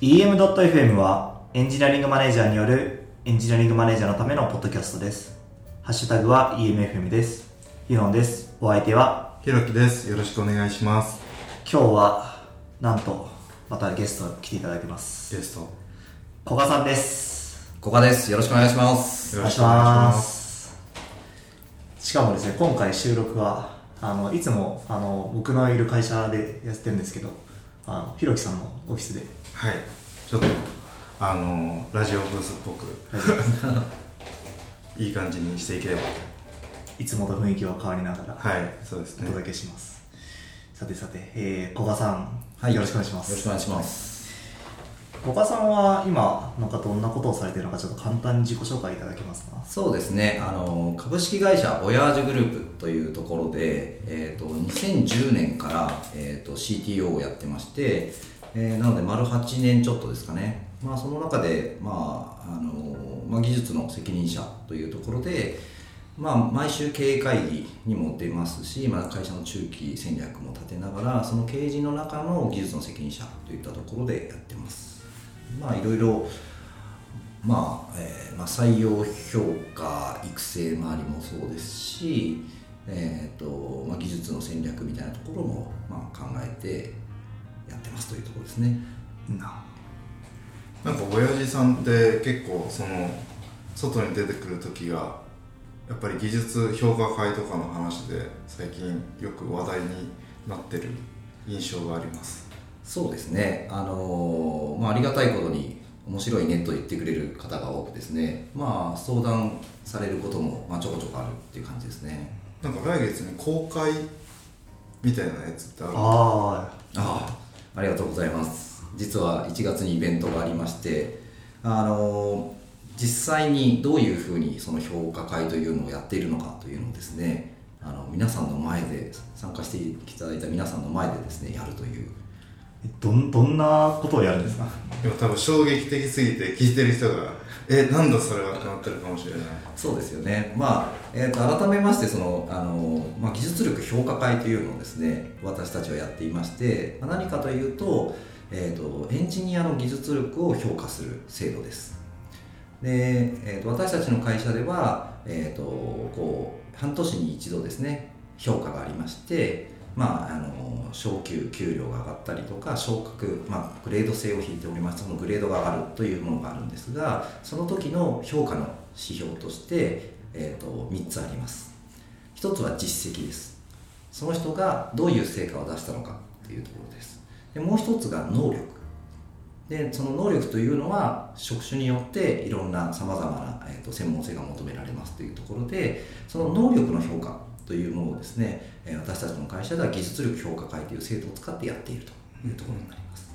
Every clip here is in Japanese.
EM.FM はエンジニアリングマネージャーによるエンジニアリングマネージャーのためのポッドキャストです。ハッシュタグは EMFM です。ユノンです。お相手はひろきです。よろしくお願いします。今日はなんとまたゲストに来ていただきます。ゲスト。古賀さんです。コカです。よろしくお願いします。よろしくお願いします。す。しかもですね、今回収録は、あの、いつも、あの、僕のいる会社でやってるんですけど、あの、ひろきさんのオフィスで、はい。ちょっと、あの、ラジオブースっぽく、いい感じにしていければ。いつもと雰囲気は変わりながら、はい、そうですね。お届けします。さてさて、えー、古賀さん、はいよろしくお願いします。よろしくお願いします。古賀さんは今、なんかどんなことをされているのか、ちょっと簡単に自己紹介いただけますか？そうですね。あの株式会社ボヤージュグループというところで、えっ、と2010年からえっ、と CTO をやってまして、えーなので丸8年ちょっとですかね。まあその中でまああのまあ技術の責任者というところで。まあ、毎週経営会議にも出ますし、まあ、会社の中期戦略も立てながらその経営陣の中の技術の責任者といったところでやってますまあいろいろまあえま、採用評価育成周りもそうですし、えーとまあ、技術の戦略みたいなところも、まあ、考えてますというところですね。ななんか、親父さんって結構、その、外に出てくる時が、やっぱり技術評価会とかの話で、最近よく話題になってる印象があります。そうですね。あのーまあ、ありがたいことに面白いねと言ってくれる方が多くですね。まあ相談されることも、まあ、ちょこちょこあるっていう感じですね。なんか来月に公開みたいなやつってある。あああありがとうございます。実は1月にイベントがありましてあの実際にどういうふうにその評価会というのをやっているのかというのをですねあの皆さんの前で参加していただいた皆さんの前でですねやるという。ーどん、どんなことをやるんですか？でも多分衝撃的すぎて聞いてる人が「えなんだそれは」ってなってるかもしれない。そうですよね、まあえー、と改めましてそのあの、まあ、技術力評価会というのをですね私たちはやっていまして、まあ何かというと,、えー、とエンジニアの技術力を評価する制度です。で、えー、と私たちの会社では、えー、とこう半年に一度ですね評価がありましてまあ、あの昇給給料が上がったりとか昇格、まあ、グレード制を引いておりましてそのグレードが上がるというものがあるんですがその時の評価の指標として、えー、と3つあります。1つは実績です。その人がどういう成果を出したのかというところです。でもう1つが能力。でその能力というのは職種によっていろんなさまざまな、えー、と専門性が求められますというところでその能力の評価というものをですねえー私たちの会社では技術力評価会という制度を使ってやっているというところになります、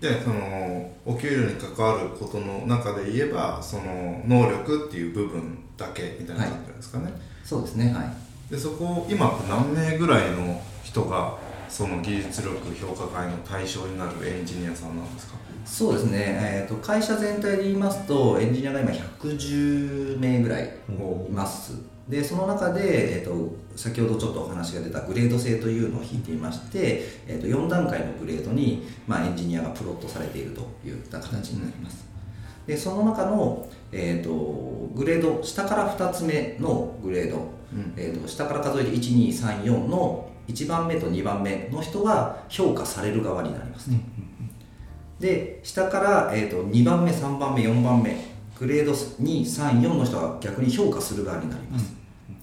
でそのお給料に関わることの中で言えばその能力っていう部分だけみたいな感じですかね、そうですねはい。でそこ今何名ぐらいの人がその技術力評価会の対象になるエンジニアさんなんですか？そうですね、えー、と会社全体で言いますとエンジニアが今110名ぐらいいますでその中で、えー、と先ほどちょっとお話が出たグレード制というのを引いていまして、えー、と4段階のグレードに、まあ、エンジニアがプロットされているといった形になります、でその中の、えー、とグレード下から2つ目のグレード、うん。えー、と下から数えて1234の1番目と2番目の人は評価される側になりますね、で下から、えー、と2番目3番目4番目グレード234の人は逆に評価する側になります、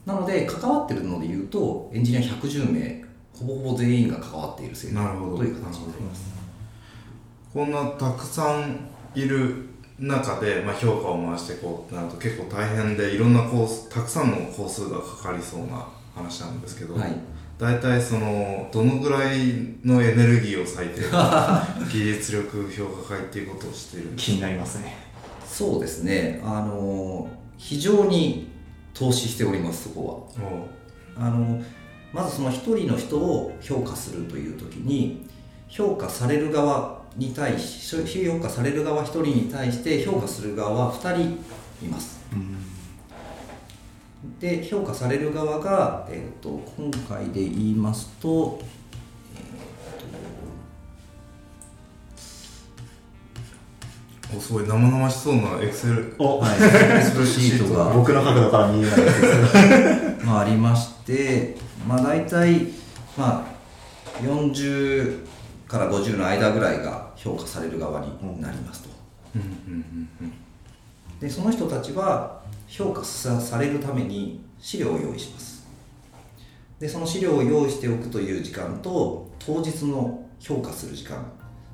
なので関わってるので言うとエンジニア110名ほぼほぼ全員が関わっている制度なるほど。という形になります。こんなたくさんいる中で、まあ、評価を回していこうってなると結構大変でいろんなコースたくさんの工数がかかりそうな話なんですけど、はい。大体そのどのぐらいのエネルギーを割いて 技術力評価会っていうことをしているんです気になりますね。そうですね。あの非常に投資しておりますそこは。あのまずその一人の人を評価するという時に評価される側に対し評価される側一人に対して評価する側は2人います。で評価される側が、えー、と今回で言いますとおすごい生々しそうなエクセルお、はい、エクセルシートが僕の角度から見えない まあ、ありまして、まあ、大体、まあ、40から50の間ぐらいが評価される側になりますと。うん。うんうんでその人たちは評価さされるために資料を用意します。でその資料を用意しておくという時間と当日の評価する時間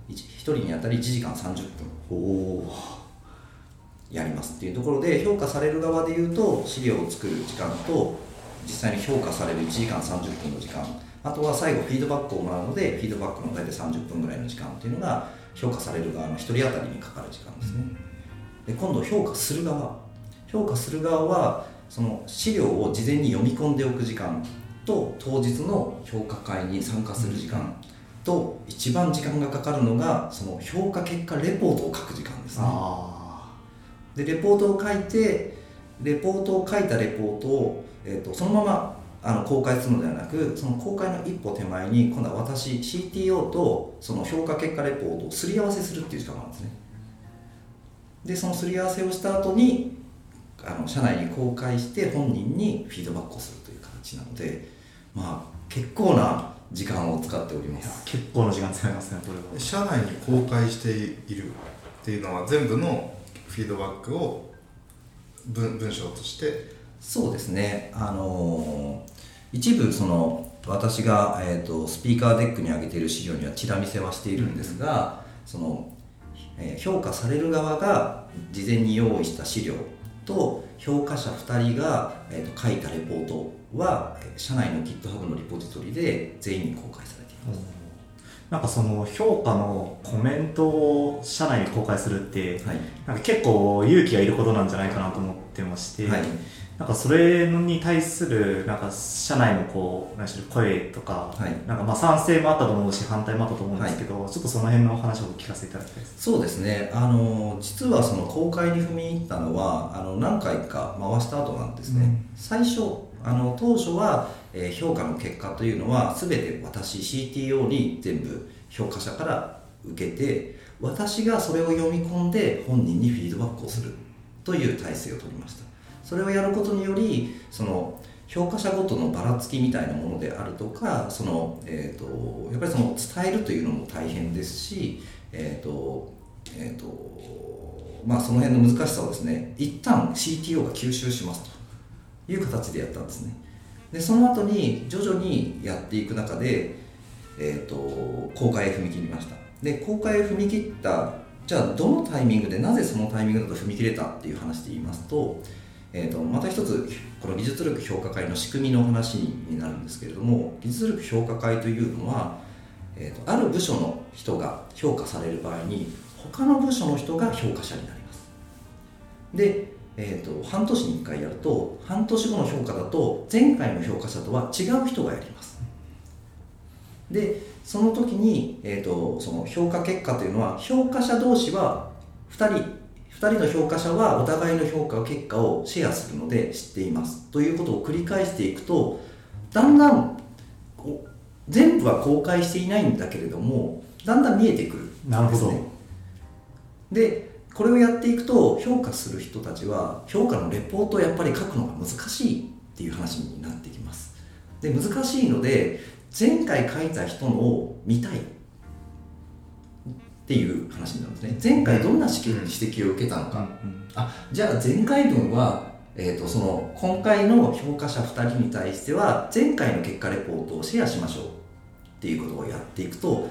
1, 人に当たり1時間30分。やりますっていうところで評価される側でいうと資料を作る時間と実際に評価される1時間30分の時間。あとは最後フィードバックをもらうのでフィードバックの大体30分ぐらいの時間っていうのが評価される側の1人当たりにかかる時間ですね、で今度評価する側。評価する側はその資料を事前に読み込んでおく時間と当日の評価会に参加する時間と一番時間がかかるのがその評価結果レポートを書く時間ですね。あでレポートを書いてレポートを書いたレポートを、えー、とそのままあの公開するのではなくその公開の一歩手前に今度は私 CTO とその評価結果レポートをすり合わせするっていう時間があるんですね。でそのすり合わせをした後にあの社内に公開して本人にフィードバックをするという形なのでまあ結構な時間を使っております。結構な時間使いますねこれは。社内に公開しているっていうのは全部のフィードバックを文文章として。そうですね、あのー一部その私が、えー、とスピーカーデックに上げている資料にはチラ見せはしているんですが、そのえー評価される側が事前に用意した資料と評価者2人が、えー、と書いたレポートはえー社内の GitHub のリポジトリで全員に公開されています。なんかその評価のコメントを社内に公開するってはい。なんか結構勇気がいることなんじゃないかなと思ってまして、はい。なんかそれに対するなんか社内のこう何でしょう声とか、はい。なんかまあ賛成もあったと思うし反対もあったと思うんですけど、ちょっとその辺の話をお聞かせいただきたいです。そうですね。あの実はその公開に踏み入ったのはあの何回か回した後なんですね、うん。最初あの当初は、えー評価の結果というのは全て私 CTO に全部評価者から受けて私がそれを読み込んで本人にフィードバックをするという体制を取りました。それをやることによりその評価者ごとのばらつきみたいなものであるとかその、えー、とやっぱりその伝えるというのも大変ですし、えーとえーとまあ、その辺の難しさをですね一旦 CTO が吸収しますと。いう形でやったんですね。でその後に徐々にやっていく中で、えー、と公開へ踏み切りました。で公開へ踏み切ったじゃあどのタイミングでなぜそのタイミングだと踏み切れたっていう話で言いますと,、えー、とまた一つこの技術力評価会の仕組みの話になるんですけれども技術力評価会というのは、えー、とある部署の人が評価される場合に他の部署の人が評価者になります。で、えー、と半年に1回やると半年後の評価だと前回の評価者とは違う人がやります。でその時に、えー、とその評価結果というのは評価者同士は2人2人の評価者はお互いの評価結果をシェアするので知っています。ということを繰り返していくとだんだん全部は公開していないんだけれどもだんだん見えてくるんですね。なるほど。でこれをやっていくと評価する人たちは評価のレポートをやっぱり書くのが難しいっていう話になってきます。で難しいので前回書いた人のを見たい。っていう話になるんですね。前回どんな指摘指摘を受けたのか、あじゃあ前回分は、えー、とその今回の評価者2人に対しては前回の結果レポートをシェアしましょう。っていうことをやっていくと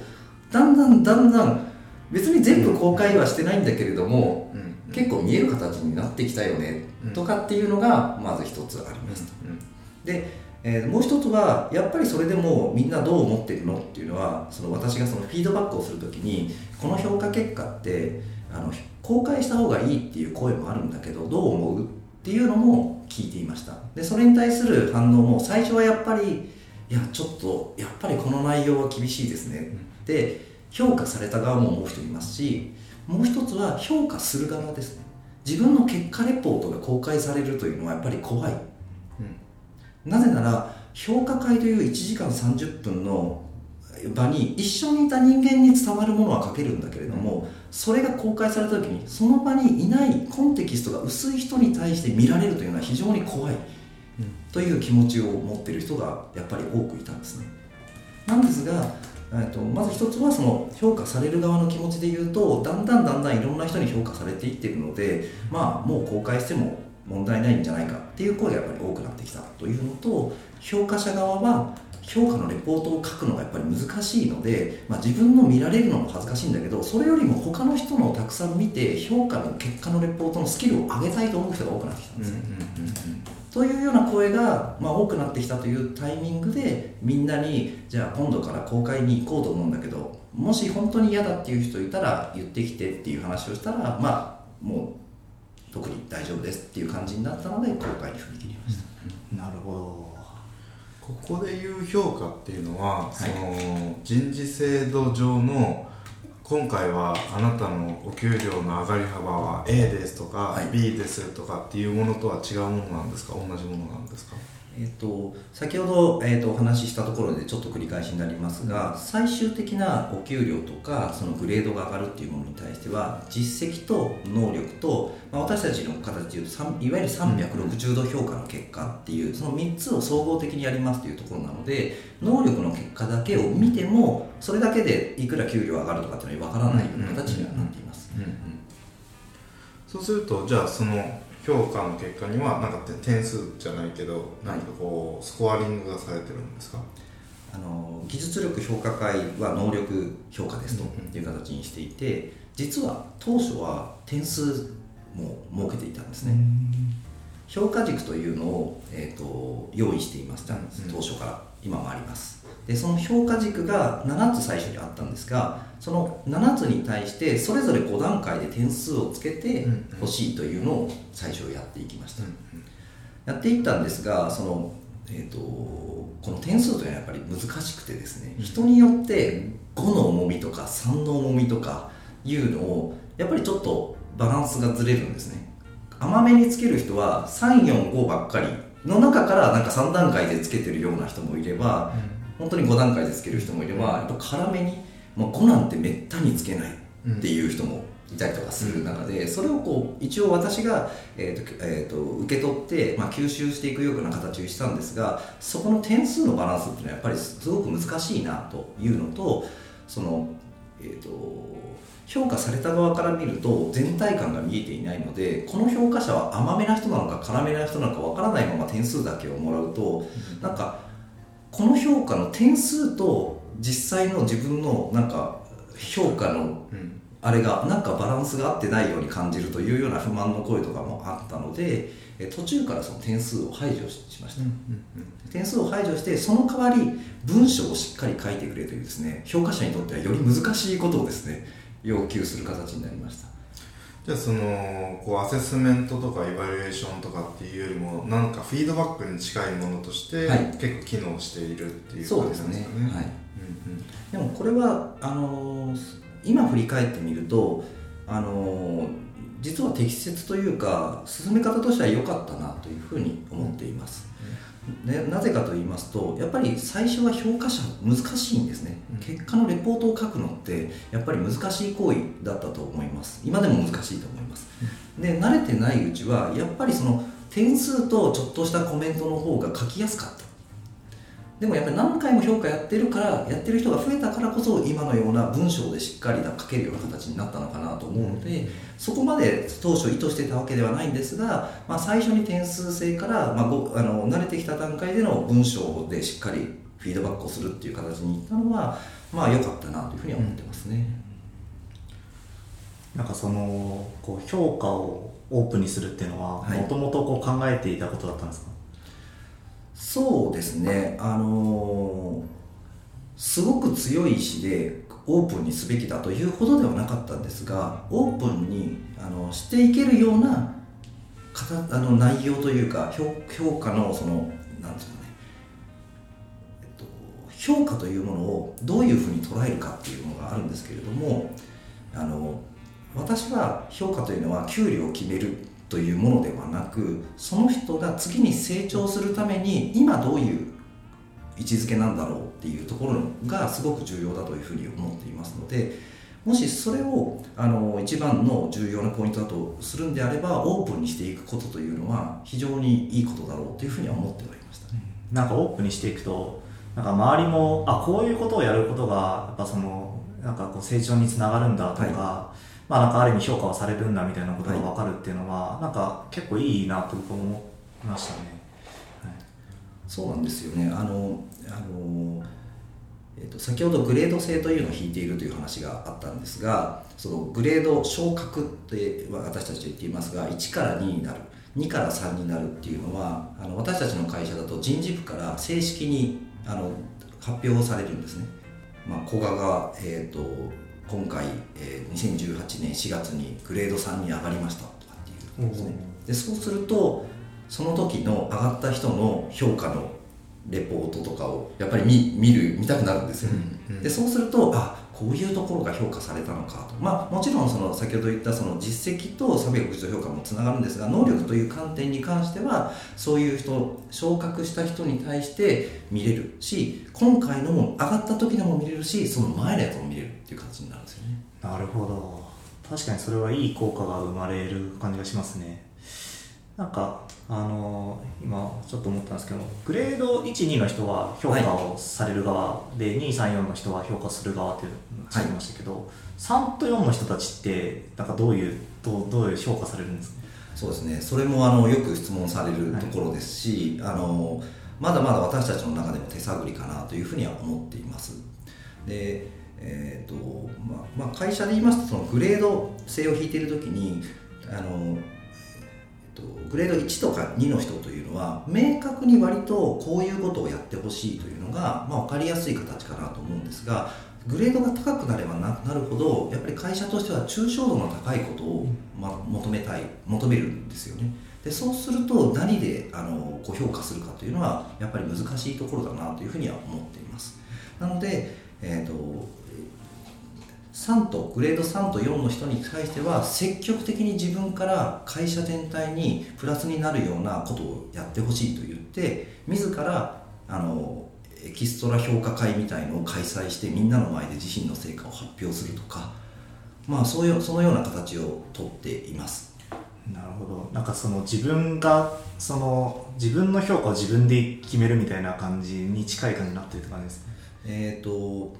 だんだんだんだん別に全部公開はしてないんだけれども、うん。結構見える形になってきたよね、うん。とかっていうのがまず一つありますと。うん。で、えーもう一つはやっぱりそれでもみんなどう思ってるのっていうのはその私がそのフィードバックをするときにこの評価結果ってあの公開した方がいいっていう声もあるんだけどどう思うっていうのも聞いていました。でそれに対する反応も最初はやっぱりいやちょっとやっぱりこの内容は厳しいですねって評価された側も思う人いますしもう一つは評価する側ですね。自分の結果レポートが公開されるというのはやっぱり怖い。なぜなら評価会という1時間30分の場に一緒にいた人間に伝わるものは書けるんだけれども、それが公開された時にその場にいないコンテキストが薄い人に対して見られるというのは非常に怖い。という気持ちを持っている人がやっぱり多くいたんですね。なんですがえーとまず一つはその評価される側の気持ちで言うとだんだんだんだんいろんな人に評価されていってるのでまあもう公開しても問題ないんじゃないかっていう声がやっぱり多くなってきたというのと評価者側は評価のレポートを書くのがやっぱり難しいので、まあ、自分の見られるのも恥ずかしいんだけどそれよりも他の人のをたくさん見て評価の結果のレポートのスキルを上げたいと思う人が多くなってきたんですね。というような声が、まあ、多くなってきたというタイミングでみんなにじゃあ今度から公開に行こうと思うんだけどもし本当に嫌だっていう人いたら言ってきてっていう話をしたらまあもう特に大丈夫ですっていう感じになったので公開に踏み切りました。なるほど。ここでいう評価っていうのは、はい、その人事制度上の今回はあなたのお給料の上がり幅は A ですとか、はい、B ですとかっていうものとは違うものなんですか？同じものなんですか？えーと、先ほど、えーと、お話ししたところでちょっと繰り返しになりますが最終的なお給料とかそのグレードが上がるっていうものに対しては実績と能力と、まあ、私たちの形でいうといわゆる360度評価の結果っていうその3つを総合的にやりますというところなので能力の結果だけを見てもそれだけでいくら給料上がるとかっていうのは分からないような形にはなっています。そうするとじゃあその評価の結果にはなんか点数じゃないけど何かこうスコアリングがされてるんですか？あの技術力評価会は能力評価ですという形にしていて、実は当初は点数も設けていたんですね、評価軸というのを、えーと、用意していました当初から。今もあります。でその評価軸が7つ最初にあったんですがその7つに対してそれぞれ5段階で点数をつけてほしいというのを最初やっていきました、やっていったんですがその、えーと、この点数というのはやっぱり難しくてですね人によって5の重みとか3の重みとかいうのをやっぱりちょっとバランスがずれるんですね。甘めにつける人は345ばっかりの中からなんか3段階でつけてるような人もいれば、本当に5段階でつける人もいればやっぱ辛めにまあ、5なんてめったにつけないっていう人もいたりとかする中で、それをこう一応私が、えーとえーと、受け取って、まあ、吸収していくような形にしたんですがそこの点数のバランスっていうのはやっぱりすごく難しいなというのとその、えーと、評価された側から見ると全体感が見えていないのでこの評価者は甘めな人なのか辛めな人なのかわからないまま点数だけをもらうと、うん、なんかこの評価の点数と実際の自分のなんか評価のあれがなんかバランスが合ってないように感じるというような不満の声とかもあったので途中からその点数を排除しました、点数を排除してその代わり文章をしっかり書いてくれというですね評価者にとってはより難しいことをですね要求する形になりました。じゃあそのこうアセスメントとかイバリエーションとかっていうよりもなんかフィードバックに近いものとして、結構機能しているっていう感じなんですかね。はいでもこれはあの今振り返ってみるとあの実は適切というか進め方としては良かったなというふうに思っています。でなぜかと言いますとやっぱり最初は評価者難しいんですね、結果のレポートを書くのってやっぱり難しい行為だったと思います。今でも難しいと思います、で慣れてないうちはやっぱりその点数とちょっとしたコメントの方が書きやすかったでもやっぱり何回も評価やってるからやってる人が増えたからこそ今のような文章でしっかり書けるような形になったのかなと思うのでそこまで当初意図してたわけではないんですが、まあ、最初に点数制から、まあ、ごあの慣れてきた段階での文章でしっかりフィードバックをするっていう形にいったのはまあ良かったなというふうに思ってますね。なんかそのこう評価をオープンにするっていうのはもともと考えていたことだったんですか、そうですね。あのすごく強い意志でオープンにすべきだというほどではなかったんですがオープンにあのしていけるようなあの内容というか評価のそのなんですかね、えっと、評価というものをどういうふうに捉えるかっていうのがあるんですけれどもあの私は評価というのは給料を決めるというものではなくその人が次に成長するために今どういう位置づけなんだろうっっていうところがすごく重要だというふうに思っていますのでもしそれをあの一番の重要なポイントだとするんであればオープンにしていくことというのは非常にいいことだろうというふうには思ってはいましたね。なんかオープンにしていくとなんか周りもあこういうことをやることがやっぱそのなんかこう成長につながるんだとか、はい、まあなんかある意味評価をされるんだみたいなことが分かるっていうのは、はい、なんか結構いいなと僕も思いましたね、はい、そうなんですよね。あのあのえー、と先ほどグレード制というのを引いているという話があったんですがそのグレード昇格って私たちは言っていますが1から2になる2から3になるっていうのはあの私たちの会社だと人事部から正式にあの発表されるんですね、まあ、古賀が、えーと、今回、えー、2018年4月にグレード3に上がりましたとかっていうですね。でそうするとその時の上がった人の評価のレポートとかをやっぱり見見る見たくなるんですよ、うんうん、でそうするとあこういうところが評価されたのかと。まあもちろんその先ほど言ったその実績と360度評価もつながるんですが能力という観点に関してはそういう人昇格した人に対して見れるし今回のも上がった時のも見れるしその前のやつも見れるっていう形になるんですよね。なるほど。確かにそれはいい効果が生まれる感じがしますね。なんかあの今ちょっと思ったんですけどグレード12の人は評価をされる側、はい、で234の人は評価する側っていうのがましたけど、はい、3と4の人たちってなんかどういうどうどういう評価されるんですか？そうですね。それもあのよく質問されるところですし、はい、あのまだまだ私たちの中でも手探りかなというふうには思っています。でえーとまあまあ、会社で言いますとそのグレード制を引いている時にあのと、グレード1とか2の人というのは明確に割とこういうことをやってほしいというのが、まあ、分かりやすい形かなと思うんですがグレードが高くなればななるほどやっぱり会社としては抽象度の高いことを、まあ、求めたい求めるんですよね。でそうすると何であのご評価するかというのはやっぱり難しいところだなというふうには思っています。なので、えーと3とグレード3と4の人に対しては積極的に自分から会社全体にプラスになるようなことをやってほしいと言って自らあのエキストラ評価会みたいのを開催してみんなの前で自身の成果を発表するとかまあそういうそのような形をとっています。なるほど。なんかその自分がその自分の評価を自分で決めるみたいな感じに近い感じになってるって感じですね。えっ、ー、と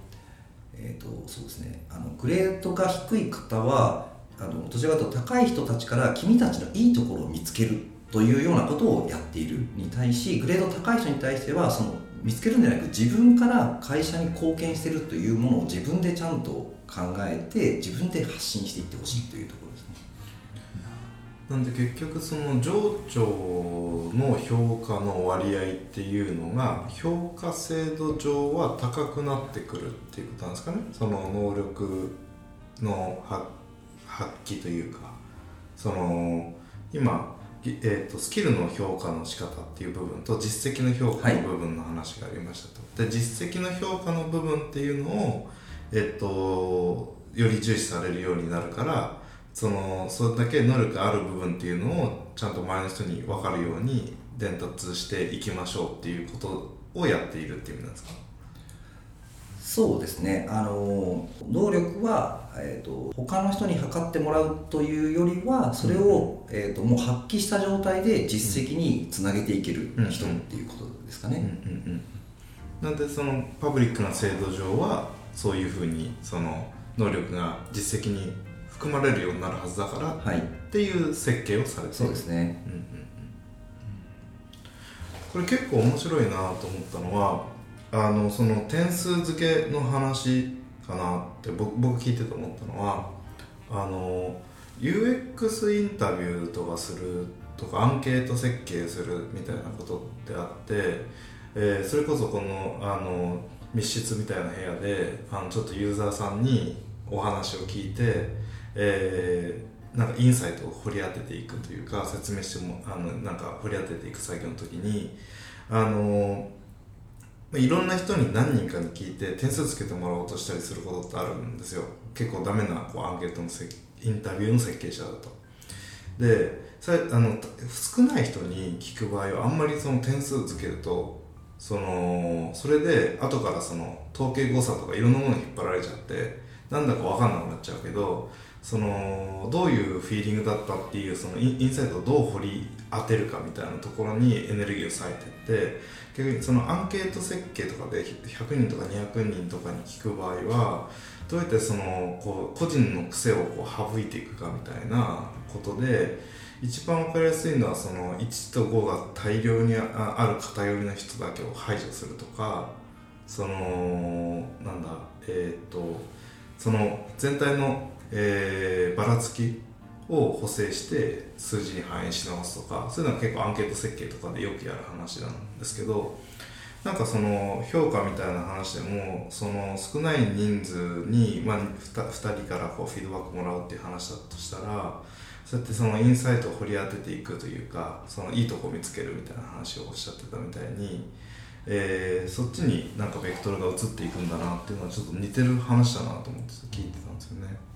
えーと、そうですね。あのグレードが低い方はあのどちらかというと高い人たちから君たちのいいところを見つけるというようなことをやっているに対しグレード高い人に対してはその見つけるんじゃなく自分から会社に貢献してるというものを自分でちゃんと考えて自分で発信していってほしいというところ。なんで結局その上長の評価の割合っていうのが評価制度上は高くなってくるっていうことなんですかね。その能力の発揮というか。その今、えーと、スキルの評価の仕方っていう部分と実績の評価の部分の話がありましたと、はい、で実績の評価の部分っていうのを、えーとより重視されるようになるからそのそれだけ能力がある部分っていうのをちゃんと周りの人に分かるように伝達していきましょうっていうことをやっているっていう意味なんですか？そうですね。あの能力は、えーと、他の人に測ってもらうというよりはそれを、うん、えーと、もう発揮した状態で実績につなげていける人っていうことですかね。なんでそのパブリックな制度上はそういうふうにその能力が実績に含まれるようになるはずだから、はい、っていう設計をされてそうですね、うんうんうん、これ結構面白いなと思ったのはあのその点数付けの話かなって僕僕聞いてて思ったのはあの UX インタビューとかするとかアンケート設計するみたいなことってあって、えー、それこそこのあの密室みたいな部屋であのちょっとユーザーさんにお話を聞いてえー、なんかインサイトを掘り当てていくというか説明してもあのなんか掘り当てていく作業の時にあのいろんな人に何人かに聞いて点数つけてもらおうとしたりすることってあるんですよ。結構ダメなこうアンケートのせインタビューの設計者だと。でさあの少ない人に聞く場合はあんまりその点数つけるとそのそれで後からその統計誤差とかいろんなものに引っ張られちゃってなんだか分かんなくなっちゃうけどそのどういうフィーリングだったっていうそのインサイトをどう掘り当てるかみたいなところにエネルギーを割いてって逆にそのアンケート設計とかで100人とか200人とかに聞く場合はどうやってそのこう個人の癖をこう省いていくかみたいなことで一番分かりやすいのはその1と5が大量にある偏りの人だけを排除するとかそのなんだえっ、とその全体の、えーばらつきを補正して数字に反映し直すとかそういうのは結構アンケート設計とかでよくやる話なんですけどなんかその評価みたいな話でもその少ない人数に、まあ、2, 2人からこうフィードバックもらうっていう話だとしたらそうやってそのインサイトを掘り当てていくというかそのいいとこ見つけるみたいな話をおっしゃってたみたいに、えーそっちになんかベクトルが移っていくんだなっていうのはちょっと似てる話だなと思って聞いてたんですよね。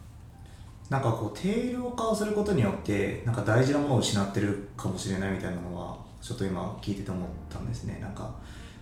なんかこう定量化をすることによってなんか大事なものを失ってるかもしれないみたいなのはちょっと今聞いてて思ったんですね。なんか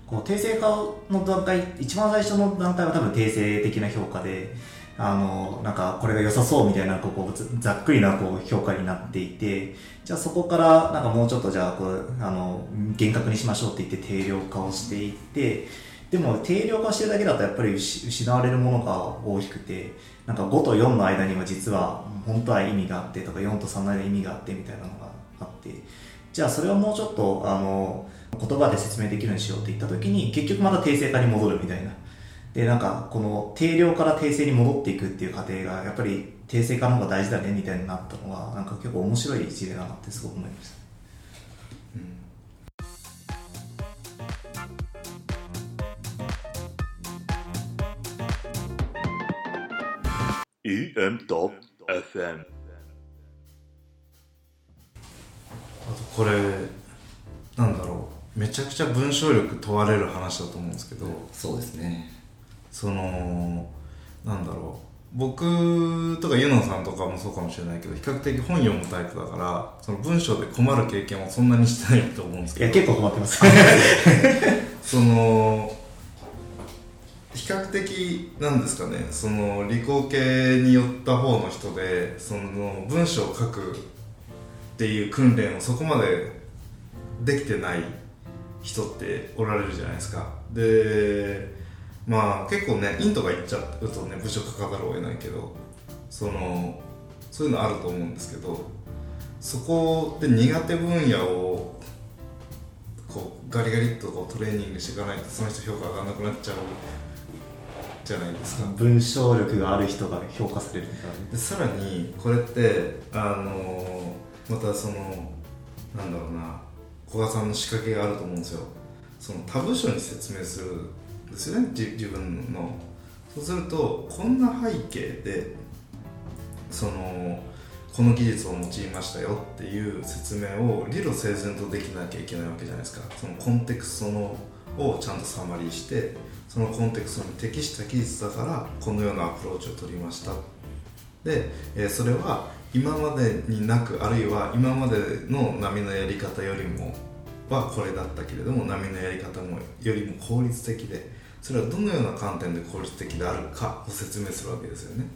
こう訂正化の段階一番最初の段階は多分訂正的な評価であのなんかこれが良さそうみたいなこうざっくりなこう評価になっていてじゃあそこからなんかもうちょっとじゃあこうあの厳格にしましょうって言って定量化をしていってでも定量化してるだけだとやっぱり失われるものが大きくてなんか5と4の間には実は本当は意味があってとか4と3の間に意味があってみたいなのがあって。じゃあそれをもうちょっとあの言葉で説明できるようにしようって言った時に結局また訂正化に戻るみたいな。でなんかこの定量から訂正に戻っていくっていう過程がやっぱり訂正化の方が大事だねみたいになったのはなんか結構面白い事例だなってすごく思いました「EM.FM」あとこれなんだろう。めちゃくちゃ文章力問われる話だと思うんですけどそうですね。そのなんだろう。僕とかユノさんとかもそうかもしれないけど比較的本読むタイプだからその文章で困る経験はそんなにしてないと思うんですけど。いや結構困ってます。その比較的なんですかねその理工系に寄った方の人でその文章を書くっていう訓練をそこまでできてない人っておられるじゃないですか。でまあ結構ねインとか行っちゃうとね部署書かざるを得ないけどそのそういうのあると思うんですけどそこで苦手分野をこうガリガリっとこうトレーニングしていかないとその人評価上がらなくなっちゃうじゃないですか。文章力がある人が評価されるからね。でさらにこれってあのまたそのなんだろうな古賀さんの仕掛けがあると思うんですよ。その他部署に説明するんですよねじ自分の。そうするとこんな背景でそのこの技術を用いましたよっていう説明を理路整然とできなきゃいけないわけじゃないですか。そのコンテクストのをちゃんとサマリーしてそのコンテクストに適した技術だからこのようなアプローチを取りました。で、えそれは今までになくあるいは今までの波のやり方よりもはこれだったけれども波のやり方もよりも効率的でそれはどのような観点で効率的であるかを説明するわけですよね。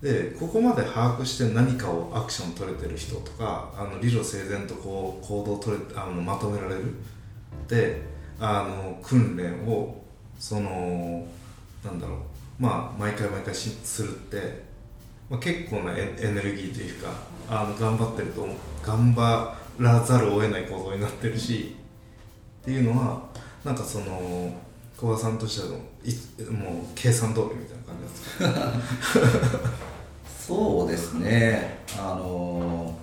でここまで把握して何かをアクション取れてる人とかあの理路整然とこう行動を取れあのまとめられる。であの訓練をそのなんだろう。まあ毎回毎回しするって、まあ、結構なエネルギーというかあの頑張ってると頑張らざるを得ない行動になってるしっていうのはなんかその小川さんとしてはいもう計算通りみたいな感じですか？そうですね。あの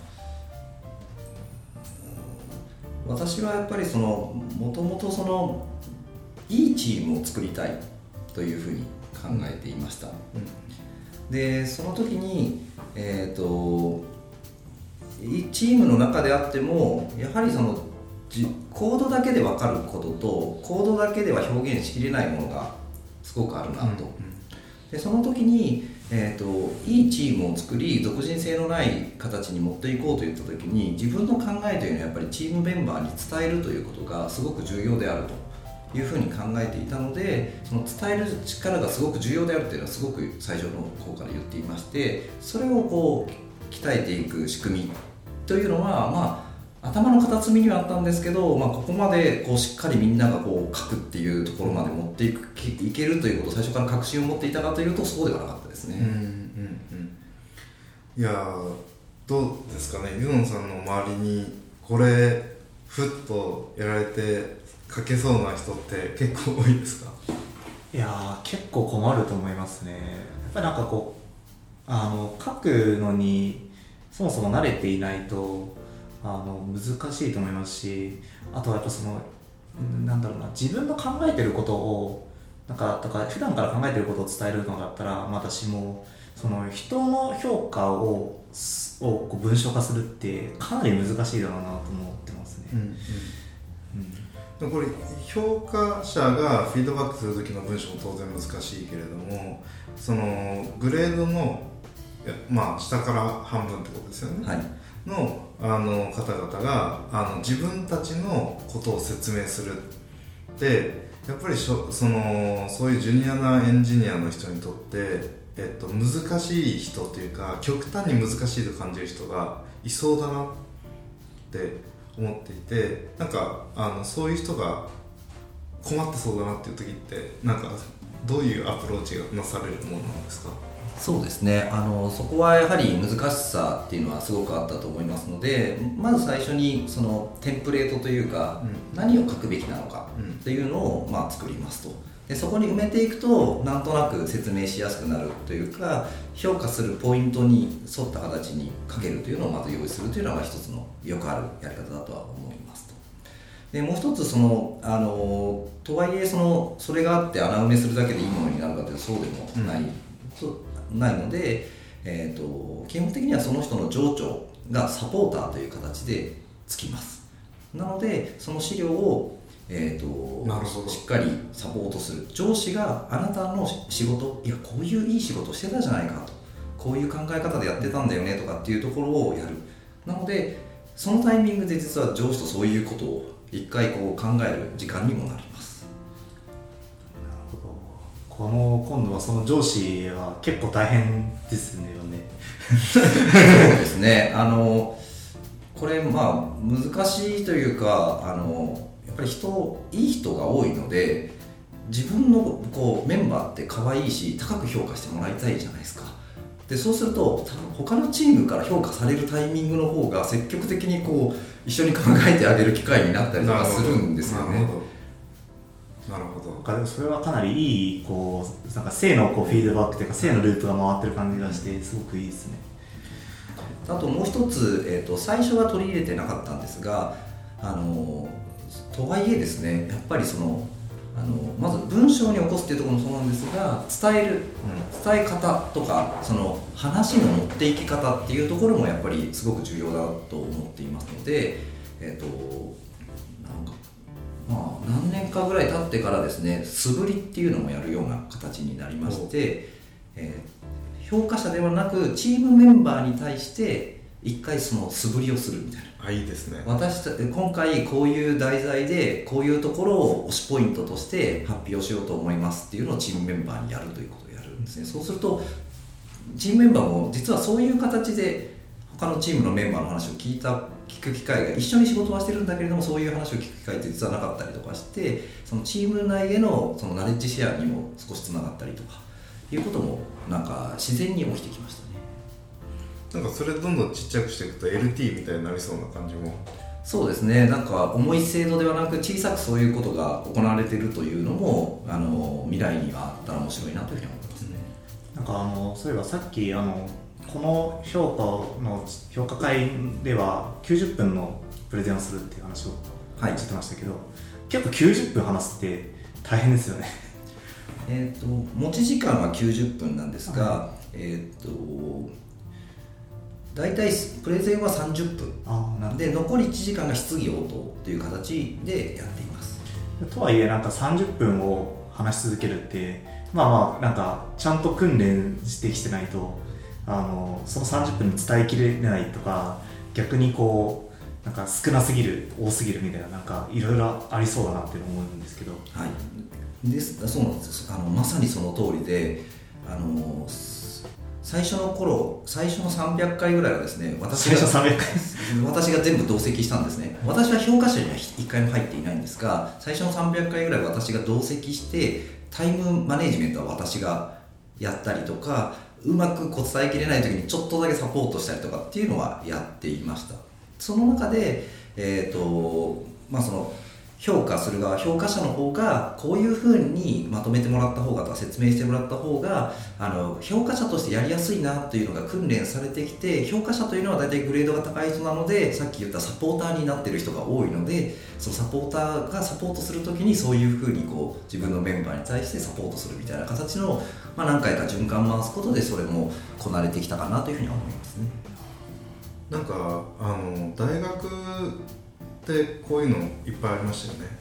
私はやっぱりそのもともとそのいいチームを作りたいというふうに考えていました、でその時にえっ、といチームの中であってもやはりそのじコードだけで分かることとコードだけでは表現しきれないものがすごくあるなと、でその時に、えー、といいチームを作り独人性のない形に持っていこうといった時に自分の考えというのはやっぱりチームメンバーに伝えるということがすごく重要であるというふうに考えていたのでその伝える力がすごく重要であるというのはすごく最初の方から言っていましてそれをこう鍛えていく仕組みというのはまあ頭の片隅にはあったんですけど、まあ、ここまでこうしっかりみんながこう書くっていうところまで持っていくいけるということを最初から確信を持っていたかというとそうではなかったですね。うんうんうんいやどうですかねユノンさんの周りにこれふっとやられて書けそうな人って結構多いですか？いやー結構困ると思いますね。やっぱりなんかこうあの書くのにそもそも慣れていないとあの難しいと思いますしあとはやっぱそのうんなんだろうな自分の考えてることをなんかだから普段から考えてることを伝えるのだったらまあ私もその人の評価をすをこう文章化するってかなり難しいだろうなと思ってますね。うんでもこれ評価者がフィードバックする時の文章も当然難しいけれどもそのグレードのまあ下から半分ってことですよね、はい。のあの方々があの自分たちのことを説明するってやっぱりしょそのそういうジュニアなエンジニアの人にとって、えっと、難しい人というか極端に難しいと感じる人がいそうだなって思っていてなんかあのそういう人が困ってそうだなっていう時ってなんかどういうアプローチがなされるものなんですか？そうですね。あのそこはやはり難しさっていうのはすごくあったと思いますのでまず最初にそのテンプレートというか、う何を書くべきなのかうん。っていうのを、まあ、作りますとでそこに埋めていくとなんとなく説明しやすくなるというか評価するポイントに沿った形に書けるというのをまず用意するというのが一つのよくあるやり方だとは思いますと。でもう一つそのあのとはいえそのそれがあって穴埋めするだけでいいものになるかというとそうでもない、そうないので、えー、と基本的にはその人の情緒がサポーターという形でつきますなのでその資料を、えー、となるほど。しっかりサポートする上司があなたの仕事いやこういういい仕事してたじゃないかと。こういう考え方でやってたんだよねとかっていうところをやる。なのでそのタイミングで実は上司とそういうことを一回こう考える時間にもなります。なるほど。この今度はその上司は結構大変ですねよね。そうですね。あのこれまあ難しいというかあのぱり人いい人が多いので自分のこうメンバーって可愛いし高く評価してもらいたいじゃないですか。でそうすると他のチームから評価されるタイミングの方が積極的にこう一緒に考えてあげる機会になったりとかするんですよね。なるほど。なるほどなんかでもそれはかなりいいこうなんか正のこうフィードバックというか正のループが回ってる感じがしてすごくいいですね。あともう一つ、えー、と最初は取り入れてなかったんですがあのとはいえですねやっぱりそのあのまず文章に起こすっていうところもそうなんですが伝える伝え方とかその話の持っていき方っていうところもやっぱりすごく重要だと思っていますのでえっ、となんかまあ何年かぐらい経ってからですね素振りっていうのもやるような形になりまして、えー評価者ではなくチームメンバーに対して一回その素振りをするみたいなあいいですね。私た今回こういう題材でこういうところを推しポイントとして発表しようと思いますっていうのをチームメンバーにやるということをやるんですね。そうするとチームメンバーも実はそういう形で他のチームのメンバーの話を聞いた聞く機会が一緒に仕事はしてるんだけれどもそういう話を聞く機会って実はなかったりとかしてそのチーム内へのそのナレッジシェアにも少しつながったりとかいうこともなんか自然に起きてきました。ねなんかそれどんどんちっちゃくしていくと LT みたいになりそうな感じも。そうですね。なんか重い制度ではなく小さくそういうことが行われているというのもあの未来にはあったら面白いなというふうに思いますね。なんかあのそういえばさっきあのこの評価の評価会では90分のプレゼンをするっていう話をはい。してましたけど、結構90分話すって大変ですよね。えー、と持ち時間は90分なんですが、えっ、と大体プレゼンは30分でで残り1時間が質疑応答という形でやっています。とはいえなんか30分を話し続けるってまあまあなんかちゃんと訓練してきてないとあのその30分に伝えきれないとか逆にこうなんか少なすぎる多すぎるみたいななんかいろいろありそうだなっていうの思うんですけど。はい、ですそうなんです。あのまさにその通りであのす最初の頃最初の300回ぐらいはですね私最初300回。私が全部同席したんですね。私は評価者には1回も入っていないんですが最初の300回ぐらい私が同席してタイムマネジメントは私がやったりとかうまくこう伝えきれない時にちょっとだけサポートしたりとかっていうのはやっていました。その中でえっ、とまあその評価する側評価者の方がこういうふうにまとめてもらった方がとか説明してもらった方があの評価者としてやりやすいなというのが訓練されてきて評価者というのは大体グレードが高い人なのでさっき言ったサポーターになってる人が多いのでそのサポーターがサポートする時にそういうふうにこう自分のメンバーに対してサポートするみたいな形の、まあ、何回か循環回すことでそれもこなれてきたかなというふうには思いますね。なんかあの大学ってこういうのいっぱいありましたよね。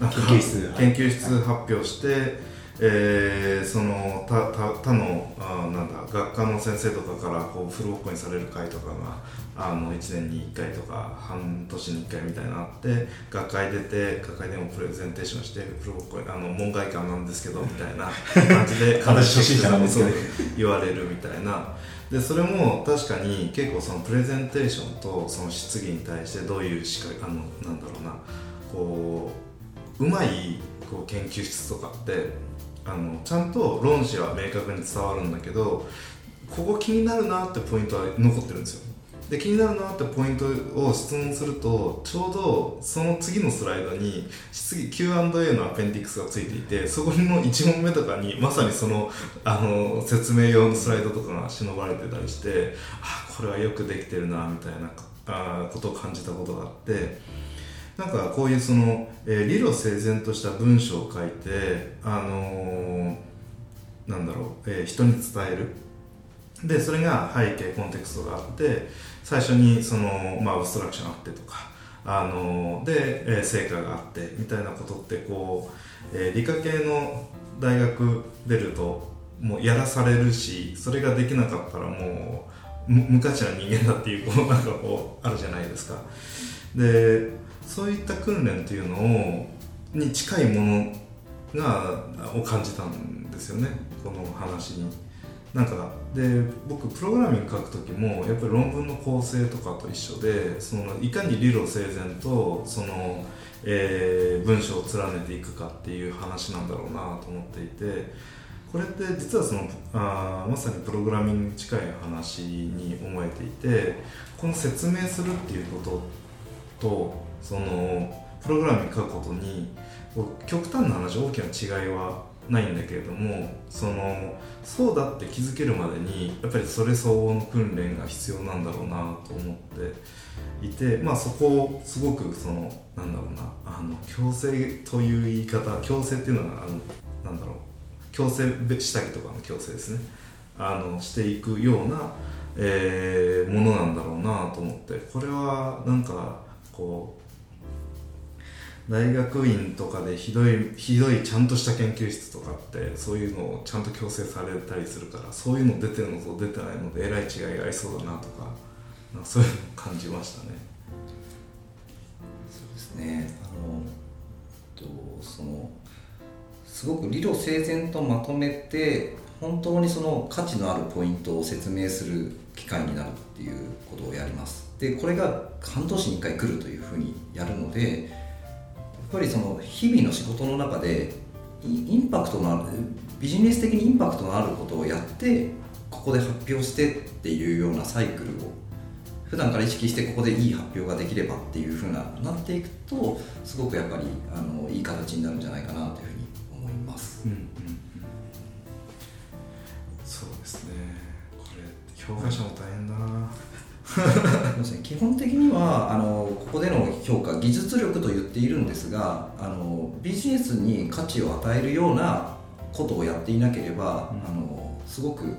研究室。研究室発表して、えーその他他他のあなんだ学科の先生とかからこうフルボッコにされる会とかがあの1年に1回とか半年に1回みたいなのあって学会出て学会でもプレゼンテーションしてフルボッコにあの門外漢なんですけどみたいな感じで 私初心者なんですけど。そう言われるみたいなでそれも確かに結構そのプレゼンテーションとその質疑に対してどういうしかあのなんだろうなこううまいこう研究室とかってあのちゃんと論旨は明確に伝わるんだけどここ気になるなってポイントは残ってるんですよ。で気になるなってポイントを質問するとちょうどその次のスライドに質疑 Q&A のアペンディクスがついていてそこの1問目とかにまさにそのあの説明用のスライドとかが忍ばれてたりしてあこれはよくできてるなみたいなことを感じたことがあってなんかこういうその、えー理路整然とした文章を書いてあのーなんだろう、えー人に伝える。でそれが背景コンテクストがあって最初にその、まあ、アブストラクションあってとかあので、え成果があってみたいなことってこう、え理科系の大学出るともうやらされるしそれができなかったらもう無価値な人間だっていうこうなんかこうあるじゃないですかでそういった訓練というのをに近いものがを感じたんですよねこの話に。なんかで僕プログラミング書く時もやっぱり論文の構成とかと一緒でそのいかに理路整然とその、えー文章を連ねていくかっていう話なんだろうなと思っていてこれって実はそのあまさにプログラミングに近い話に思えていてこの説明するっていうこととそのプログラミング書くことに極端な話大きな違いはないんだけれどもそのそうだって気づけるまでにやっぱりそれ相応の訓練が必要なんだろうなと思っていてまあそこをすごくそのなんだろうなあの強制という言い方強制っていうのはあのなんだろう強制下着とかの強制ですね。あのしていくような、えーものなんだろうなと思ってこれはなんかこう大学院とかでひどいひどいちゃんとした研究室とかってそういうのをちゃんと強制されたりするからそういうの出てるのと出てないのでえらい違いがありそうだなとかなんかそういうのを感じましたね。そうですねあのとそのすごく理路整然とまとめて本当にその価値のあるポイントを説明する機会になるっていうことをやりますでこれが半年に1回来るというふうにやるのでぱりその日々の仕事の中でインパクトのあるビジネス的にインパクトのあることをやってここで発表してっていうようなサイクルを普段から意識してここでいい発表ができればっていうふうななっていくとすごくやっぱりあのいい形になるんじゃないかなというふうに思います。うんうんうん。そうですね。これ評価者も大変だな。基本的にはあのここでの評価技術力と言っているんですがあのビジネスに価値を与えるようなことをやっていなければ、うん。あのすごく、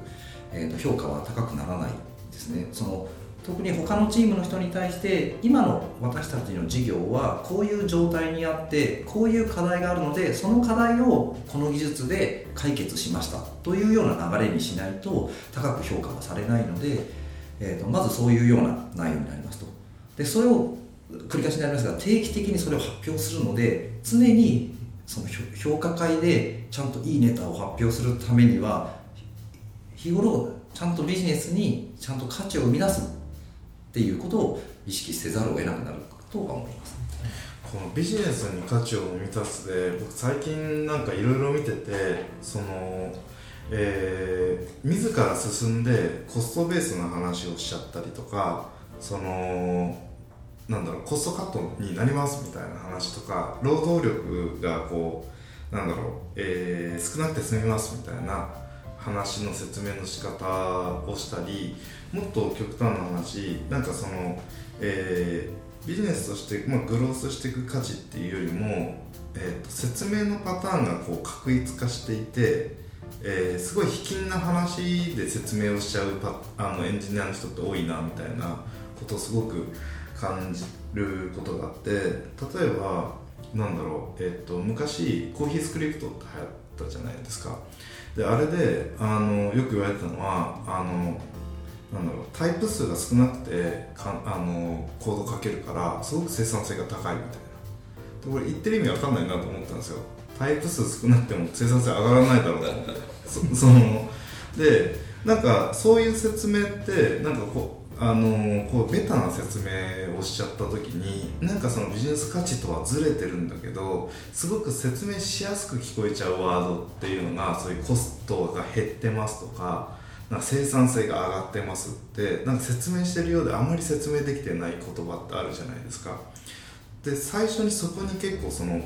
えーと評価は高くならないですね。その特に他のチームの人に対して今の私たちの事業はこういう状態にあってこういう課題があるのでその課題をこの技術で解決しましたというような流れにしないと高く評価はされないので、えー、とまずそういうような内容になりますと。でそれを繰り返しになりますが定期的にそれを発表するので常にその評価会でちゃんといいネタを発表するためには日頃ちゃんとビジネスにちゃんと価値を生み出すっていうことを意識せざるを得なくなるとは思います、このビジネスに価値を生み出すで僕最近なんかいろいろ見ててそのえー、自ら進んでコストベースの話をしちゃったりとかそのなんだろうコストカットになりますみたいな話とか労働力がこうなんだろう、えー、少なくて済みますみたいな話の説明の仕方をしたりもっと極端な話なんかその、えー、ビジネスとして、まあ、グロースしていく価値っていうよりも、えーと、説明のパターンがこう確一化していて、えー、すごい卑近な話で説明をしちゃうパあのエンジニアの人って多いなみたいなことをすごく感じることがあって例えばなんだろう、えーと、昔コーヒースクリプトって流行ったじゃないですか。であれであのよく言われてたのはあのなんだろうタイプ数が少なくてかあのコード書けるからすごく生産性が高いみたいな。これ言ってる意味わかんないなと思ったんですよ。タイプ数少なくても生産性上がらないだろうと思って。そ そのでなんかそういう説明ってなんかこうあのこうベタな説明をしちゃった時になんかそのビジネス価値とはずれてるんだけどすごく説明しやすく聞こえちゃうワードっていうのがそういうコストが減ってますとかなんか生産性が上がってますってなんか説明してるようであまり説明できてない言葉ってあるじゃないですか。で最初にそこに結構その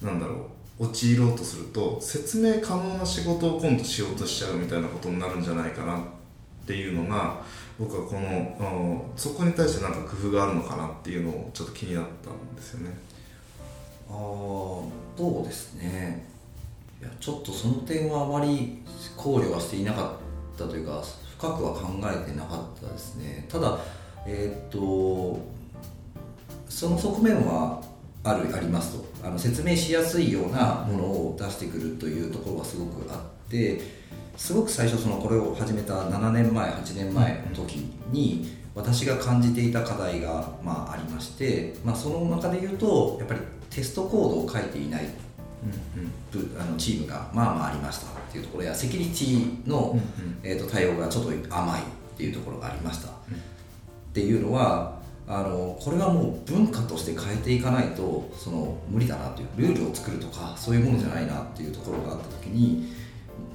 なんだろう陥ろうとすると説明可能な仕事を今度しようとしちゃうみたいなことになるんじゃないかなっていうのが僕はこのそこに対して何か工夫があるのかなっていうのをちょっと気になったんですよね。ああそうですね。いやちょっとその点はあまり考慮はしていなかったというか深くは考えてなかったですね。ただえー、とその側面はあるありますと。あの説明しやすいようなものを出してくるというところはすごくあってすごく最初そのこれを始めた7年前8年前の時に私が感じていた課題がまあありまして、まあ、その中で言うとやっぱりテストコードを書いていない、うんうん、あのチームがまあまあありましたっていうところやセキュリティの、えー、と対応がちょっと甘いっていうところがありました、っていうのはあのこれはもう文化として変えていかないとその無理だなというルールを作るとかそういうものじゃないなっていうところがあった時に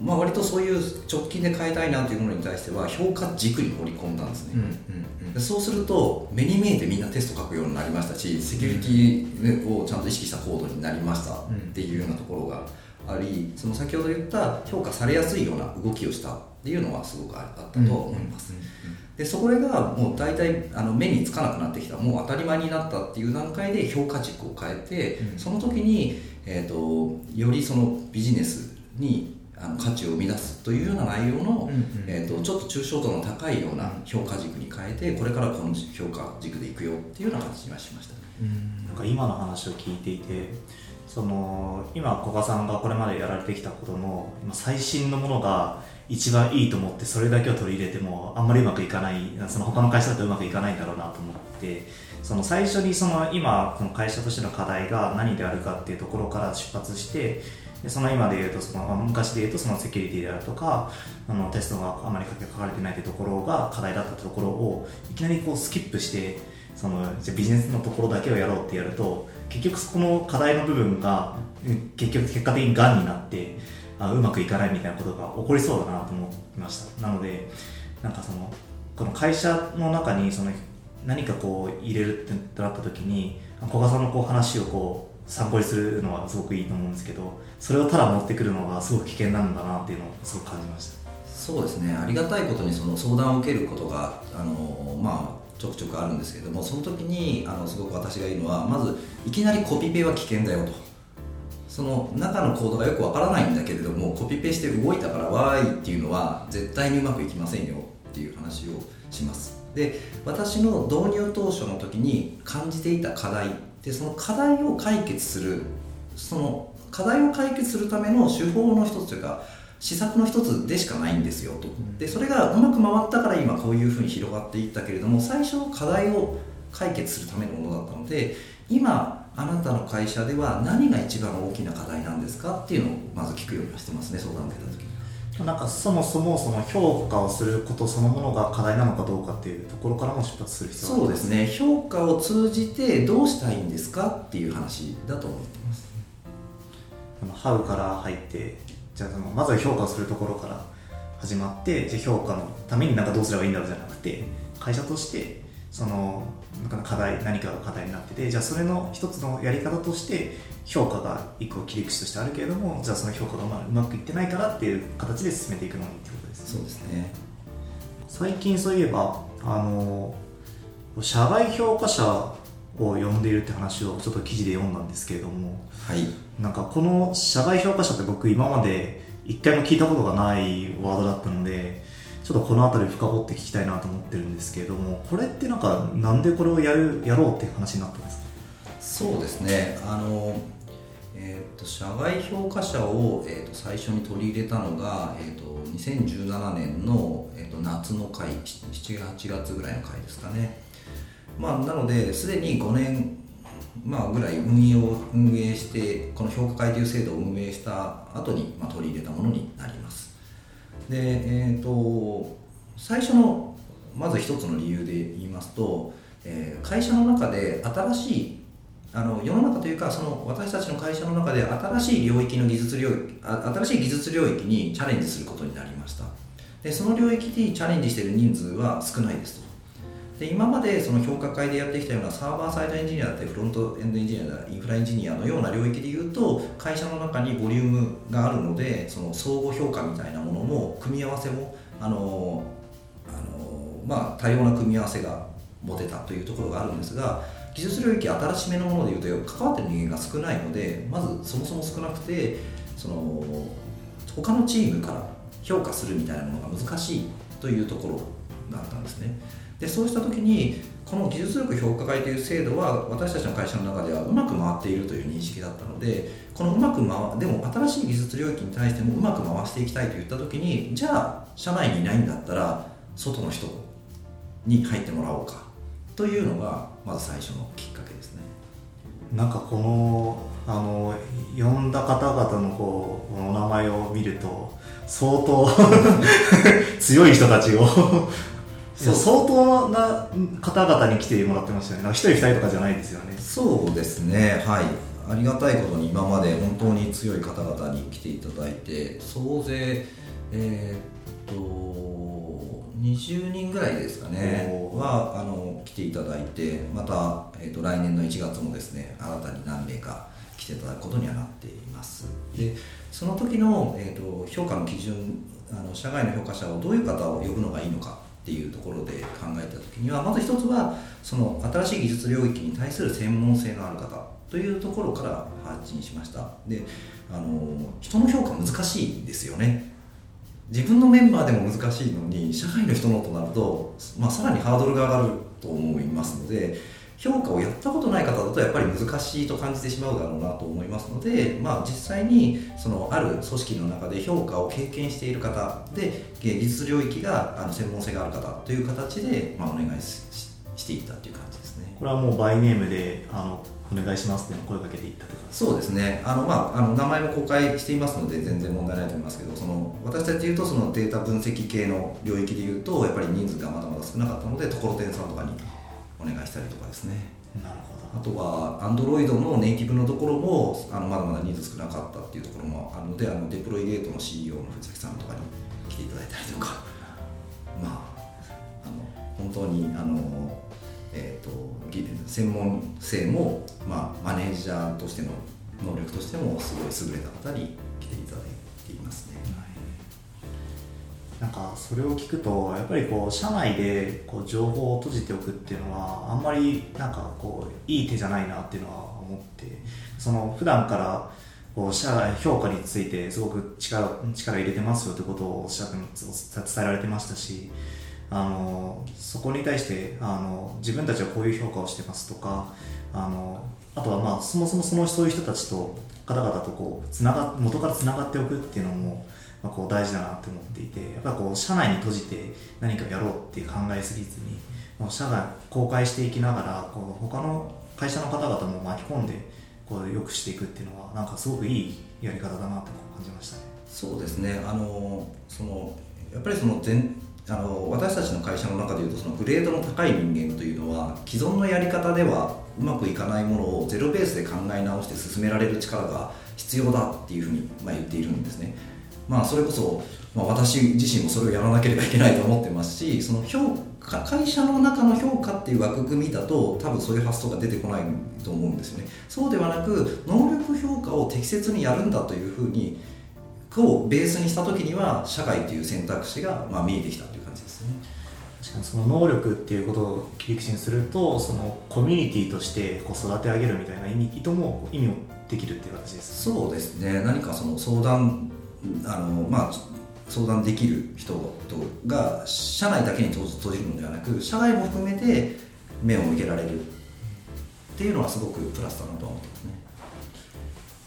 まあ、割とそういう直近で変えたいなというものに対しては評価軸に盛り込んだんですね、うんうん、そうすると目に見えてみんなテスト書くようになりましたしセキュリティをちゃんと意識したコードになりましたっていうようなところがありその先ほど言った評価されやすいような動きをしたっていうのはすごくあったと思います、でそこがもう大体あの目につかなくなってきたもう当たり前になったっていう段階で評価軸を変えて、その時に、えーとよりそのビジネスにあの価値を生み出すというような内容の、うんうん、えーと、ちょっと抽象度の高いような評価軸に変えてこれからこの評価軸でいくよっていうような形にはしました、なんか今の話を聞いていてその今古賀さんがこれまでやられてきたことの今最新のものが一番いいと思ってそれだけを取り入れてもあんまりうまくいかないその他の会社だとうまくいかないんだろうなと思ってその最初にその今この会社としての課題が何であるかっていうところから出発してでその今で言うとその、昔で言うとそのセキュリティであるとかあのテストがあまり書かれてないというところが課題だったところをいきなりこうスキップしてそのじゃビジネスのところだけをやろうってやると結局そこの課題の部分が結局結果的にがんになってあうまくいかないみたいなことが起こりそうだなと思いました。なのでなんかそのこの会社の中にその何かこう入れるってなった時に古賀さんのこう話をこう参考にするのはすごくいいと思うんですけどそれをただ持ってくるのがすごく危険なんだなっていうのをすごく感じました。そうですね。ありがたいことにその相談を受けることがあのまあちょくちょくあるんですけどもその時にあのすごく私が言うのはまずいきなりコピペは危険だよと。その中のコードがよくわからないんだけれどもコピペして動いたからわーいっていうのは絶対にうまくいきませんよっていう話をします。で私の導入当初の時に感じていた課題。でその課題を解決するその課題を解決するための手法の一つというか施策の一つでしかないんですよと。でそれがうまく回ったから今こういうふうに広がっていったけれども最初課題を解決するためのものだったので今あなたの会社では何が一番大きな課題なんですかっていうのをまず聞くようにはしてますね相談を受けた時。に。なんかそもそもその評価をすることそのものが課題なのかどうかっていうところからも出発する必要がありまそうですね。評価を通じてどうしたいんですかっていう話だと思ってます。ハウから入ってじゃあそのまずは評価をするところから始まってじゃあ評価のためになんかどうすればいいんだろうじゃなくて会社としてそのなんか課題何かが課題になっててじゃあそれの一つのやり方として評価が一個切り口としてあるけれどもじゃあその評価がうまうまくいってないからっていう形で進めていくのにってことですね。そうですね。最近そういえばあの社外評価者を呼んでいるって話をちょっと記事で読んだんですけれどもはい。なんかこの社外評価者って僕今まで一回も聞いたことがないワードだったのでちょっとこの辺り深掘って聞きたいなと思ってるんですけれどもこれってなんかなんでこれをやるやろうっていう話になったんですか？そうですね。あのえー、と社外評価者を、えー、と最初に取り入れたのが、えー、と2017年の、えー、と夏の回78月ぐらいの回ですかね、まあ、なのですでに5年、まあ、ぐらい運営を運営してこの評価会という制度を運営した後に、まあ、取り入れたものになります。で、えー、と最初のまず一つの理由で言いますと、えー会社の中で新しいあの世の中というかその私たちの会社の中で新しい領域の技術領域新しい技術領域にチャレンジすることになりました。でその領域にチャレンジしている人数は少ないですと。で今までその評価会でやってきたようなサーバーサイドエンジニアだったりフロントエンドエンジニアだインフラエンジニアのような領域でいうと会社の中にボリュームがあるのでその相互評価みたいなものも組み合わせもあのあのまあ多様な組み合わせが持てたというところがあるんですが技術領域新しめのものでいうと関わってる人間が少ないのでまずそもそも少なくてその他のチームから評価するみたいなものが難しいというところだったんですね。でそうした時にこの技術力評価会という制度は私たちの会社の中ではうまく回っているという認識だったのでこのうまく回でも新しい技術領域に対してもうまく回していきたいといった時にじゃあ社内にいないんだったら外の人に入ってもらおうかというのがまず最初のきっかけですね。なんかこのあの呼んだ方々のこうお名前を見ると相当 強い人たちをそう。相当な方々に来てもらってましたよね。なんか一人二人とかじゃないですよね。そうですね。はい。ありがたいことに今まで本当に強い方々に来ていただいて総勢えーっと20人ぐらいですかね。はあの来ていただいてまた、えーっと来年の1月もですね新たに何名か来ていただくことにはなっています。でその時の、えーっと評価の基準あの社外の評価者をどういう方を呼ぶのがいいのかっていうところで考えた時にはまず一つはその新しい技術領域に対する専門性のある方というところから発信しました。であの人の評価難しいですよね。自分のメンバーでも難しいのに社会の人のとなると、まあ、さらにハードルが上がると思いますので評価をやったことない方だとやっぱり難しいと感じてしまうだろうなと思いますので、まあ、実際にそのある組織の中で評価を経験している方で技術領域があの専門性がある方という形で、まあ、お願いしていったという感じですね。これはもうバイネームであのお願いしますって声かけていったとか？そうですねあの、まあ、あの名前も公開していますので全然問題ないと思いますけどその私たちでいうとそのデータ分析系の領域でいうとやっぱり人数がまだまだ少なかったのでところてんさんとかにお願いしたりとかですね。なるあとは Android のネイティブのところもあのまだまだ人数少なかったっていうところもあるのであのデプロイゲートの CEO の藤崎さんとかに来ていただいたりとか。まああの本当にあの、えー、と技専門性も、まあ、マネージャーとしての能力としてもすごい優れた方に来ていただいていますね。なんかそれを聞くとやっぱりこう社内でこう情報を閉じておくっていうのはあんまりなんかこういい手じゃないなっていうのは思ってその普段からこう社外評価についてすごく力力入れてますよってことをおっしゃって伝えられてましたしあのそこに対してあの自分たちはこういう評価をしてますとかあのあとはまあそもそもそのそういう人たちと方々とこうつなが元からつながっておくっていうのもまあ、こう大事だなって思っていてやっぱこう社内に閉じて何かやろうって考えすぎずにもう社外公開していきながらこう他の会社の方々も巻き込んでこう良くしていくっていうのはなんかすごくいいやり方だなと感じましたね。そうですねあのそのやっぱりその全あの私たちの会社の中でいうとそのグレードの高い人間というのは既存のやり方ではうまくいかないものをゼロベースで考え直して進められる力が必要だっていうふうに、まあ、言っているんですね。まあ、それこそ、まあ、私自身もそれをやらなければいけないと思ってますしその評価会社の中の評価っていう枠組みだと多分そういう発想が出てこないと思うんですよね。そうではなく能力評価を適切にやるんだというふうにをベースにした時には社会という選択肢がまあ見えてきたという感じですね。確かにその能力っていうことを切り口にするとそのコミュニティとしてこう育て上げるみたいな意味意図も意味もできるっていう形ですそうですね。何かその相談あのまあ相談できる人が社内だけに閉じるのではなく社外も含めて目を向けられるっていうのはすごくプラスだなとは思ってますね。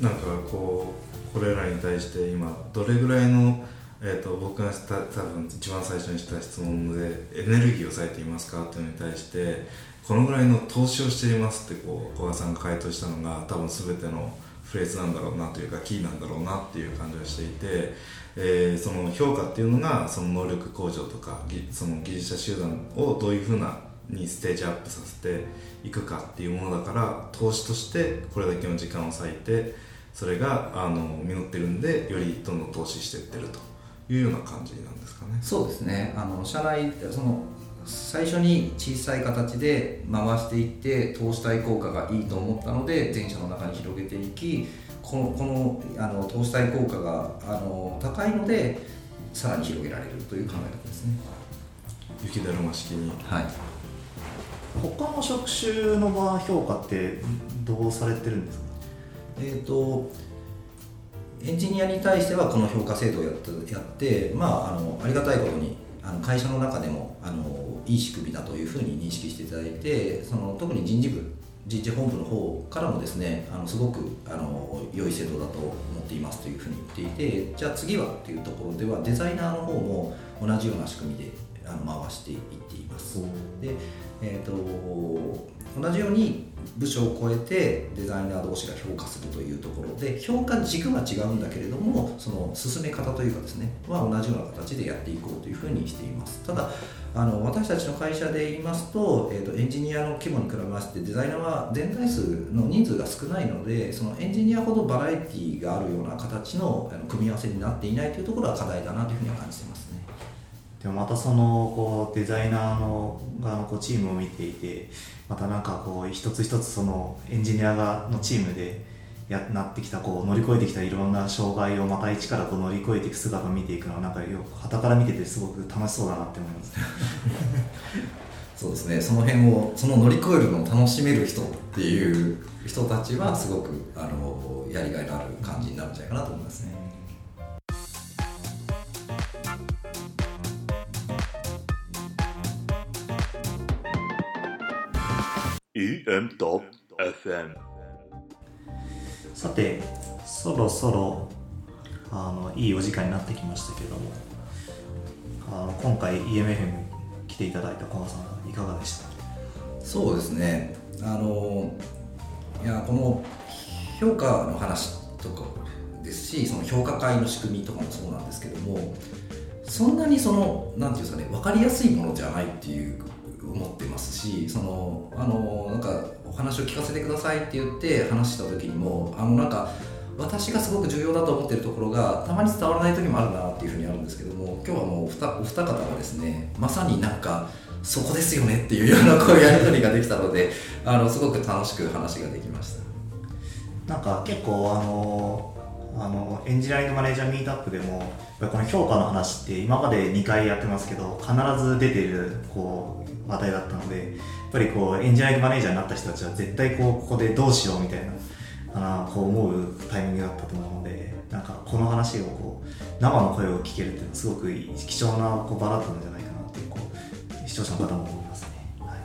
なんかこうこれらに対して今どれぐらいの、えー、と僕がした多分一番最初にした質問でエネルギーを割いていますかっていうのに対してこのぐらいの投資をしていますってこう古賀さんが回答したのが多分全てのフレーズなんだろうなというかキーなんだろうなっていう感じがしていて、えー、その評価っていうのがその能力向上とかその技術者集団をどういうふうなにステージアップさせていくかっていうものだから投資としてこれだけの時間を割いてそれがあの実ってるんでよりどんどん投資していってるというような感じなんですかね。そうですねあの社内その最初に小さい形で回していって投資対効果がいいと思ったので全社の中に広げていきこのこのあの投資対効果があの高いのでさらに広げられるという考え方ですね。雪だるま式に、はい、他の職種の場評価ってどうされてるんですか？えーとエンジニアに対してはこの評価制度をやってやって、まあ、あのありがたいことにあの会社の中でもあのいい仕組みだというふうに認識していただいてその特に人事部人事本部の方からもですねあのすごくあの良い制度だと思っていますというふうに言っていてじゃあ次はっていうところではデザイナーの方も同じような仕組みであの回していっています。でえー、と同じように部署を超えてデザイナー同士が評価するというところで評価軸は違うんだけれどもその進め方というかですねは同じような形でやっていこうというふうにしていますただあの私たちの会社で言いますと,、えー、とエンジニアの規模に比べましてデザイナーは全体数の人数が少ないのでそのエンジニアほどバラエティがあるような形のあの組み合わせになっていないというところは課題だなというふうには感じています。でもまたそのこうデザイナーの側のこうチームを見ていてまたなんかこう一つ一つそのエンジニアがのチームでやなってきたこう乗り越えてきたいろんな障害をまた一からこう乗り越えていく姿を見ていくのはなんかよ旗から見ててすごく楽しそうだなって思いますそうですねその辺をその乗り越えるのを楽しめる人っていう人たちはすごくあのやりがいのある感じになるんじゃないかなと思いますね。EM.FM さてそろそろあのいいお時間になってきましたけれどもあの今回 EMFM 来ていただいた小川さんいかがでした？そうですね。あのいやこの評価の話とかですしその評価会の仕組みとかもそうなんですけどもそんなにそのなんていうんですかね分かりやすいものじゃないっていう思ってますしそのあのなんかお話を聞かせてくださいって言って話した時にもあのなんか私がすごく重要だと思ってるところがたまに伝わらない時もあるなっていうふうにあるんですけども今日はもうお二お二方がですねまさになんかそこですよねっていうようなこうやり取りができたのであのすごく楽しく話ができました。なんか結構あのあのエンジニアリングマネージャーミートアップでもこの評価の話って今まで2回やってますけど必ず出てるこう話題だったのでやっぱりこうエンジニアリングマネージャーになった人たちは絶対こうここでどうしようみたいなあのこう思うタイミングだったと思うのでなんかこの話をこう生の声を聞けるっていうのはすごく貴重なこう場だったんじゃないかなっていうこう視聴者の方も思いますね、はい、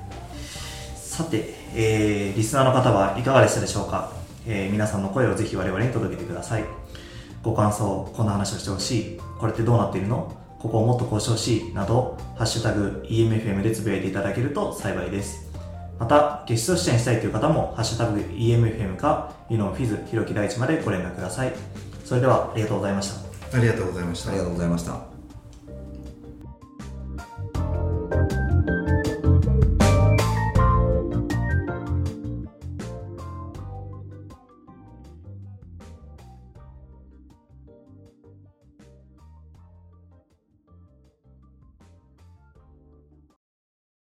さて、えーリスナーの方はいかがでしたでしょうか？えー皆さんの声をぜひ我々に届けてください。ご感想、こんな話をしてほしい、これってどうなっているの？ここをもっとこうしてほしい、など、ハッシュタグ EMFM でつぶやいていただけると幸いです。また、ゲスト出演したいという方も、ハッシュタグ EMFM か、ユノフィズ、ひろき大地までご連絡ください。それでは、ありがとうございました。ありがとうございましたありがとうございました